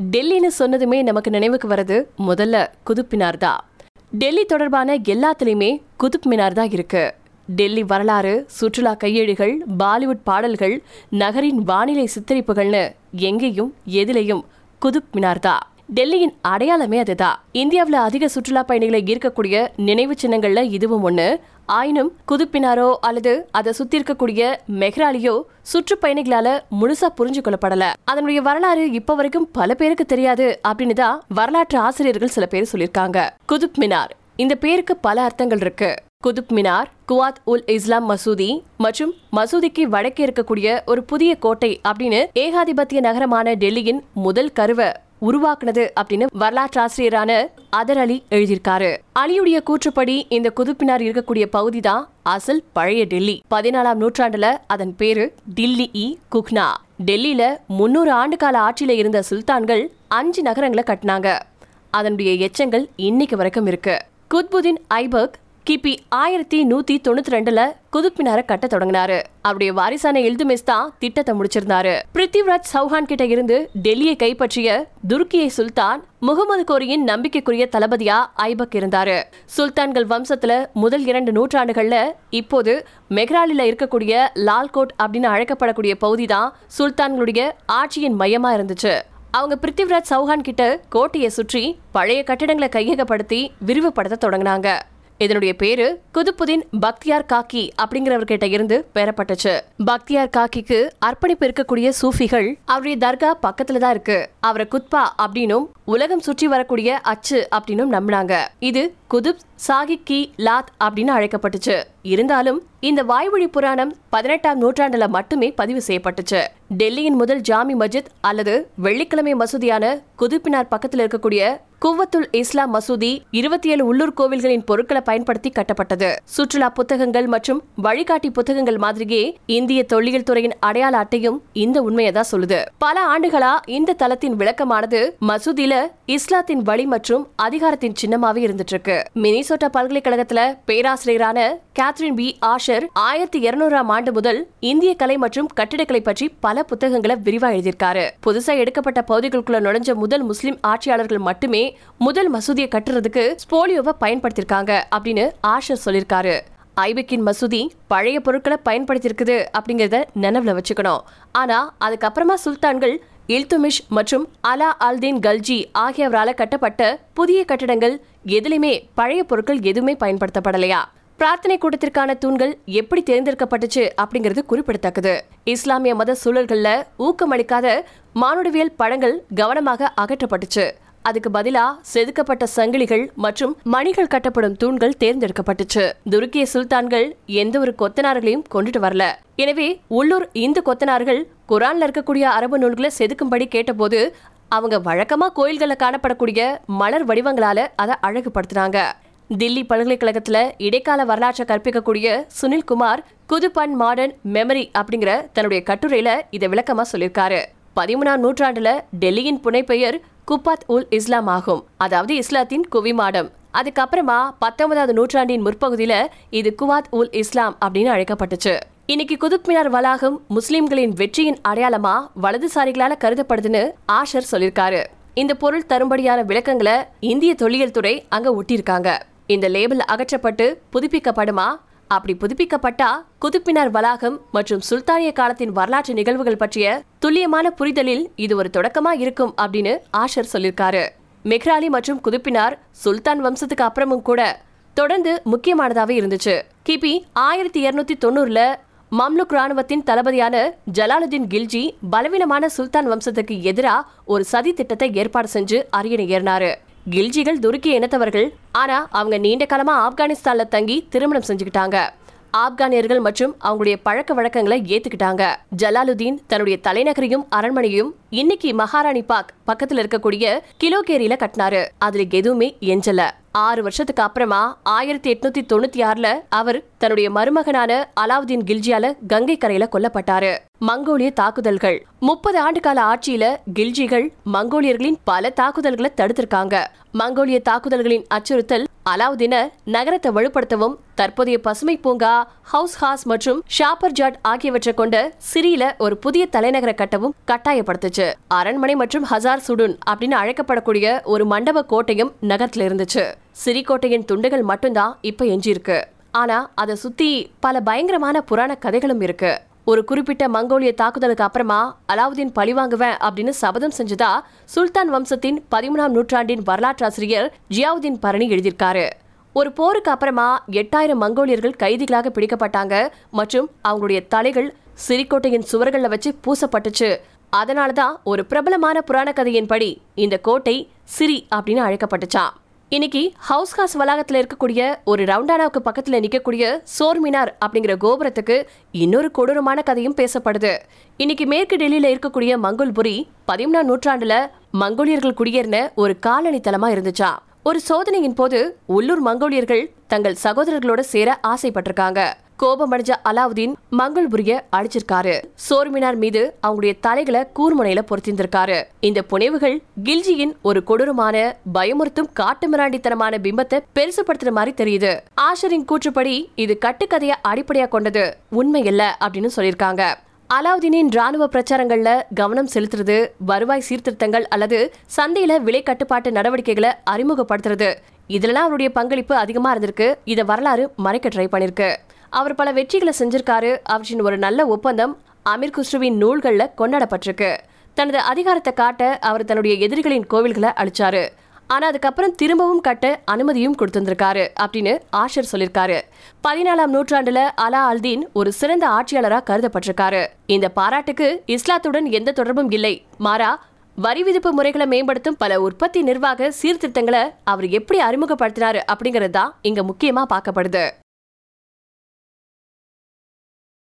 டெல்லின்னு சொன்னதுமே நமக்கு நினைவுக்கு வர்றது முதல்ல குதுப் மினார் தான் டெல்லி தொடர்பான எல்லாத்துலேயுமே குதுப் மினார் தான் இருக்கு. டெல்லி வரலாறு சுற்றுலா கையேடுகள் பாலிவுட் பாடல்கள் நகரின் வானிலை சித்தரிப்புகள்னு எங்கேயும் எதிலையும் குதுப் மினார் தான் டெல்லியின் அடையாளமே அதுதான். இந்தியாவில் அதிக சுற்றுலா பயணிகளை ஈர்க்கக்கூடிய நினைவு சின்னங்கள்ல இதுவும் ஒன்று ஆயினும் குதுப்பினாரோ அல்லது அதை சுத்தி இருக்கக்கூடிய மெஹ்ராலியோ சுற்றுப்பயணிகளால முழுசா புரிஞ்சு கொள்ளப்படல. அதனுடைய வரலாறு இப்ப வரைக்கும் பல பேருக்கு தெரியாது அப்படின்னு தான் வரலாற்று ஆசிரியர்கள் சில பேர் சொல்லியிருக்காங்க. குதுப் மினார். இந்த பேருக்கு பல அர்த்தங்கள் இருக்கு. குதுப் மினார் குவாத் உல் இஸ்லாம் மசூதி மற்றும் மசூதிக்கு வடக்கே இருக்கக்கூடிய ஒரு புதிய கோட்டை அப்படின்னு ஏகாதிபத்திய நகரமான டெல்லியின் முதல் கருவை உருவாக்குனது அப்படின்னு வரலாற்று ஆசிரியரான அதர் அலி எழுதியிருக்காரு. அலியுடைய கூற்றுப்படி இந்த குதுப்பினார் இருக்கக்கூடிய பகுதி தான் அசல் பழைய டெல்லி. பதினாலாம் நூற்றாண்டுல அதன் பேரு டில்லி இ குக்னா. டெல்லியில முன்னூறு ஆண்டு கால ஆட்சியில இருந்த சுல்தான்கள் அஞ்சு நகரங்களை கட்டினாங்க. அதனுடைய எச்சங்கள் இன்னைக்கு வரைக்கும் இருக்கு. குத்புதீன் ஐபக் கிபி ஆயிரத்தி நூத்தி தொண்ணூத்தி ரெண்டுல குதுப்பினார கட்ட தொடங்கினாரு. அவருடைய வாரிசான இல்துமிஸ் தான் திட்டத்தை முடிச்சிருந்தாரு. பிருத்திவிராஜ் சௌஹான் கிட்ட இருந்து டெல்லியை கைப்பற்றிய துருக்கியை சுல்தான் முகமது கோரியின் நம்பிக்கைக்குரிய தளபதியா ஐபக் இருந்தாரு. சுல்தான்கள் வம்சத்துல முதல் இரண்டு நூற்றாண்டுகள்ல இப்போது மெக்ராலில இருக்கக்கூடிய லால்கோட் அப்படின்னு அழைக்கப்படக்கூடிய பகுதி தான் சுல்தான்களுடைய ஆட்சியின் மையமா இருந்துச்சு. அவங்க பிருத்திவிராஜ் சௌஹான் கிட்ட கோட்டையை சுற்றி பழைய கட்டிடங்களை கையகப்படுத்தி விரிவுபடுத்த தொடங்கினாங்க. இதனுடைய பேரு குதுப்புதீன் பக்தியார் காக்கி அப்படிங்கிறவர்கிட்ட இருந்து பெறப்பட்டுச்சு. பக்தியார் காக்கிக்கு அர்ப்பணிப்பு இருக்கக்கூடிய சூஃபிகள் அவருடைய தர்கா பக்கத்துல தான் இருக்கு. அவரை குத்பா அப்படின்னும் உலகம் சுற்றி வரக்கூடிய அச்சு அப்படின்னும் நம்பினாங்க. இது குதுப் சாகிக் கி லாத் அப்படின்னு அழைக்கப்பட்டுச்சு. இருந்தாலும் இந்த வாய்வழி புராணம் பதினெட்டாம் நூற்றாண்டுல மட்டுமே பதிவு செய்யப்பட்டுச்சு. டெல்லியின் முதல் ஜாமி மஸ்ஜித் அல்லது வெள்ளிக்கிழமை மசூதியான குதுப்பினார் பக்கத்தில் இருக்கக்கூடிய குவத்துல் இஸ்லாம் மசூதி இருபத்தி ஏழு உள்ளூர் கோவில்களின் பொருட்களை பயன்படுத்தி கட்டப்பட்டது. சுற்றுலா புத்தகங்கள் மற்றும் வழிகாட்டி புத்தகங்கள் மாதிரியே இந்திய தொல்லியல் துறையின் அடையாள அட்டையும் இந்த உண்மையை தான் சொல்லுது. பல ஆண்டுகளா இந்த தளத்தின் விளக்கமானது மசூதியில இஸ்லாத்தின் வழி மற்றும் அதிகாரத்தின் சின்னமாவே இருந்துட்டு இருக்கு மினிசோட்டா பல்கலைக்கழகத்துல பேராசிரியரான கேத்ரின் பி. ஆஷர் ஆயிரத்தி இருநூறாம் ஆண்டு முதல் இந்திய கலை மற்றும் கட்டிடக்கலை பற்றி பல புத்தகங்களை விரிவா எழுதியிருக்காரு. புதுசா எடுக்கப்பட்ட பகுதிகளுக்குள்ள நுழைஞ்ச முதல் முஸ்லிம் ஆட்சியாளர்கள் மட்டுமே முதல் மசூதியை கட்டுறதுக்கு ஸ்போலியோவை பயன்படுத்திருக்காங்க அப்படின்னு ஆஷர் சொல்லியிருக்காரு. ஐபிக்கின் மசூதி பழைய பொருட்களை பயன்படுத்தியிருக்குது அப்படிங்கிறத நினைவில் வச்சுக்கணும். ஆனா அதுக்கப்புறமா சுல்தான்கள் இல்துமிஷ் மற்றும் அலா அல்தீன் கல்ஜி ஆகியவரால கட்டப்பட்ட புதிய கட்டடங்கள் எதுலையுமே பழைய பொருட்கள் எதுவுமே பயன்படுத்தப்படலையா? பிரார்த்தனை கூட்டத்திற்கான தூண்கள் எப்படி தேர்ந்தெடுக்கப்பட்டுச்சு அப்படிங்கிறது குறிப்பிடத்தக்கது. இஸ்லாமிய மத சூழல்களில் ஊக்கமளிக்காத மானுடவியல் படங்கள் கவனமாக அகற்றப்பட்டுச்சு. அதுக்கு பதிலா செதுக்கப்பட்ட சங்கிலிகள் மற்றும் மணிகள் கட்டப்படும் தூண்கள் தேர்ந்தெடுக்கப்பட்டுச்சு. துருக்கிய சுல்தான்கள் எந்த ஒரு கொத்தனார்களையும் கொண்டுட்டு வரல. எனவே உள்ளூர் இந்து கொத்தனார்கள் குரான்ல இருக்கக்கூடிய அரபு நூல்களை செதுக்கும்படி கேட்டபோது அவங்க வழக்கமா கோயில்களில் காணப்படக்கூடிய மலர் வடிவங்களால அதை அழகுபடுத்தினாங்க. தில்லி பல்கலைக்கழகத்துல இடைக்கால வரலாற்றை கற்பிக்கக்கூடிய சுனில் குமார் குதுப் மாடர்ன் மெமரி அப்படிங்கிற தன்னுடைய கட்டுரையில இதை விளக்கமா சொல்லியிருக்காரு. பதிமூணாம் நூற்றாண்டுல டெல்லியின் புனைப்பெயர் குப்பாத் உல் இஸ்லாம் ஆகும். அதாவது இஸ்லாத்தின் குவிமாடம். அதுக்கப்புறமா பத்தொன்பதாவது நூற்றாண்டின் முற்பகுதியில இது குவாத் உல் இஸ்லாம் அப்படின்னு அழைக்கப்பட்டுச்சு. இன்னைக்கு குதுப் மினார் வளாகம் முஸ்லிம்களின் வெற்றியின் அடையாளமா வலதுசாரிகளால கருதப்படுதுன்னு ஆஷர் சொல்லியிருக்காரு இந்த பொருள் தரும்படியான விளக்கங்களை இந்திய தொல்லியல் துறை அங்க ஒட்டியிருக்காங்க. இந்த லேபிள் அகற்றப்பட்டு புதுப்பிக்கப்படுமா அப்படி புதுப்பிக்கப்பட்டா குதுப்பினார் வளாகம் மற்றும் சுல்தானிய காலத்தின் வரலாற்று நிகழ்வுகள் பற்றிய துல்லியமான புரிதலில் இது ஒரு தொடக்கமா இருக்கும் அப்படின்னு ஆஷர் சொல்லியிருக்காரு மெஹ்ராலி மற்றும் குதுப்பினார் சுல்தான் வம்சத்துக்கு அப்புறமும் கூட தொடர்ந்து முக்கியமானதாவே இருந்துச்சு. கிபி ஆயிரத்தி இருநூத்தி தொண்ணூறுல மம்லுக் ராணுவத்தின் தளபதியான ஜலாலுதீன் கில்ஜி பலவீனமான சுல்தான் வம்சத்துக்கு எதிரா ஒரு சதி திட்டத்தை ஏற்பாடு செஞ்சு அரியணை ஏறினாரு. கில்ஜிகள் துருக்கிய இனத்தவர்கள். ஆனா அவங்க நீண்ட காலமா ஆப்கானிஸ்தான்ல தங்கி திருமணம் செஞ்சுக்கிட்டாங்க. ஆப்கானியர்கள் மற்றும் அவங்களுடைய பழக்க வழக்கங்களை ஏத்துக்கிட்டாங்க. ஜலாலுதீன் தன்னுடைய தலைநகரையும் அரண்மனையும் இன்னைக்கு மகாராணி பாக் பக்கத்துல இருக்கக்கூடிய கிலோகேரியில கட்டினாரு. அதுல எதுவுமே எஞ்சல. ஆறு வருஷத்துக்கு அப்புறமா ஆயிரத்தி எட்நூத்தி தொண்ணூத்தி ஆறுல அவர் தன்னுடைய மருமகனான அலாவுதீன் கில்ஜியால கங்கை கரையில கொல்லப்பட்டாரு. மங்கோலிய தாக்குதல்கள். முப்பது ஆண்டு கால ஆட்சியில கில்ஜிகள் மங்கோலியர்களின் பல தாக்குதல்களை தடுத்திருக்காங்க. மங்கோலிய தாக்குதல்களின் அச்சுறுத்தல் அலாவுதீன நகரத்தை வலுப்படுத்தவும் தற்போதைய பசுமை பூங்கா ஹவுஸ் ஹாஸ் மற்றும் ஷாப்பர் ஜாட் ஆகியவற்றை கொண்ட சிறியில ஒரு புதிய தலைநகர கட்டவும் கட்டாயப்படுத்துச்சு. அரண்மனை மற்றும் ஹசார் சுடுன் அப்படின்னு அழைக்கப்படக்கூடிய ஒரு மண்டப கோட்டையும் நகரத்துல இருந்துச்சு. சிறிகோட்டையின் துண்டுகள் மட்டும்தான் இப்ப எஞ்சியிருக்கு. ஆனா அதை சுத்தி பல பயங்கரமான புராண கதைகளும் இருக்கு. ஒரு குறிப்பிட்ட மங்கோலிய தாக்குதலுக்கு அப்புறமா அலாவுதீன் பழிவாங்குவேன் அப்படின்னு சபதம் செஞ்சதா சுல்தான் வம்சத்தின் பதிமூணாம் நூற்றாண்டின் வரலாற்றாசிரியர் ஜியாவுதீன் பரணி எழுதியிருக்காரு. ஒரு போருக்கு அப்புறமா எட்டாயிரம் மங்கோலியர்கள் கைதிகளாக பிடிக்கப்பட்டாங்க மற்றும் அவங்களுடைய தலைகள் சிறிக்கோட்டையின் சுவர்களில் வச்சு பூசப்பட்டுச்சு. அதனாலதான் ஒரு பிரபலமான புராண கதையின்படி இந்த கோட்டை சிரி அப்படின்னு அழைக்கப்பட்டுச்சாம். இன்னைக்கு ஹவுஸ் ஹாஸ் வளாகத்தில் இருக்கக்கூடிய ஒரு ரவுண்டானாவுக்கு பக்கத்தில் நிற்கக்கூடிய சோர்மினார் அப்படிங்கிற கோபுரத்துக்கு இன்னொரு கொடூரமான கதையும் பேசப்படுது. இன்னைக்கு மேற்கு டெல்லியில் இருக்கக்கூடிய மங்கோல்புரி பதிமூணாம் நூற்றாண்டுல மங்கோலியர்கள் குடியேறின ஒரு காலனி தலமா இருந்துச்சா? ஒரு சோதனையின் போது உள்ளூர் மங்கோலியர்கள் தங்கள் சகோதரர்களோட சேர ஆசைப்பட்டிருக்காங்க. கோபமடைஞ்ச அலாவுதீன் மங்கள்புரிய அழிச்சிருக்காரு சோர்மினார் மீது அவங்களுடைய தலைகளை கூர்முனையில பொருத்திருந்திருக்காரு இந்த புனைவுகள் கில்ஜியின் ஒரு கொடூரமான பயமுறுத்தும் காட்டுமிராண்டித்தனமான பிம்பத்தை பெருசுபடுத்துற மாதிரி தெரியுது. ஆஷரின் கூற்றுப்படி இது கட்டுக்கதையை அடிப்படையா கொண்டது. உண்மை இல்ல அப்படின்னு சொல்லியிருக்காங்க. அலாவுதீனின் ராணுவ பிரச்சாரங்கள்ல கவனம் செலுத்துறது வருவாய் சீர்திருத்தங்கள் அல்லது சந்தையில விலை கட்டுப்பாட்டு நடவடிக்கைகளை அறிமுகப்படுத்துறது. இதுலலாம் அவருடைய பங்களிப்பு அதிகமா இருந்திருக்கு. இதை வரலாறு மறைக்க ட்ரை பண்ணிருக்கு. அவர் பல வெற்றிகளை செஞ்சிருக்காரு அவற்றின் ஒரு நல்ல ஒப்பந்தம் அமீர் குஸ்ருவின் நூல்களில் கொண்டாடப்பட்டிருக்கு. தனது அதிகாரத்தை காட்ட அவர் தன்னுடைய எதிரிகளின் கோவில்களை அழிச்சாரு. ஆனா அதுக்கப்புறம் திரும்பவும் கட்ட அனுமதியும் கொடுத்திருந்திருக்காரு அப்படின்னு ஆஷர் சொல்லியிருக்காரு பதினாலாம் நூற்றாண்டுல அலா அல்தீன் ஒரு சிறந்த ஆட்சியாளரா கருதப்பட்டிருக்காரு. இந்த பாராட்டுக்கு இஸ்லாத்துடன் எந்த தொடர்பும் இல்லை. மாறா வரி விதிப்பு முறைகளை மேம்படுத்தும் பல உற்பத்தி நிர்வாக சீர்திருத்தங்களை அவர் எப்படி அறிமுகப்படுத்தினாரு அப்படிங்கறது தான் இங்க முக்கியமா பார்க்கப்படுது.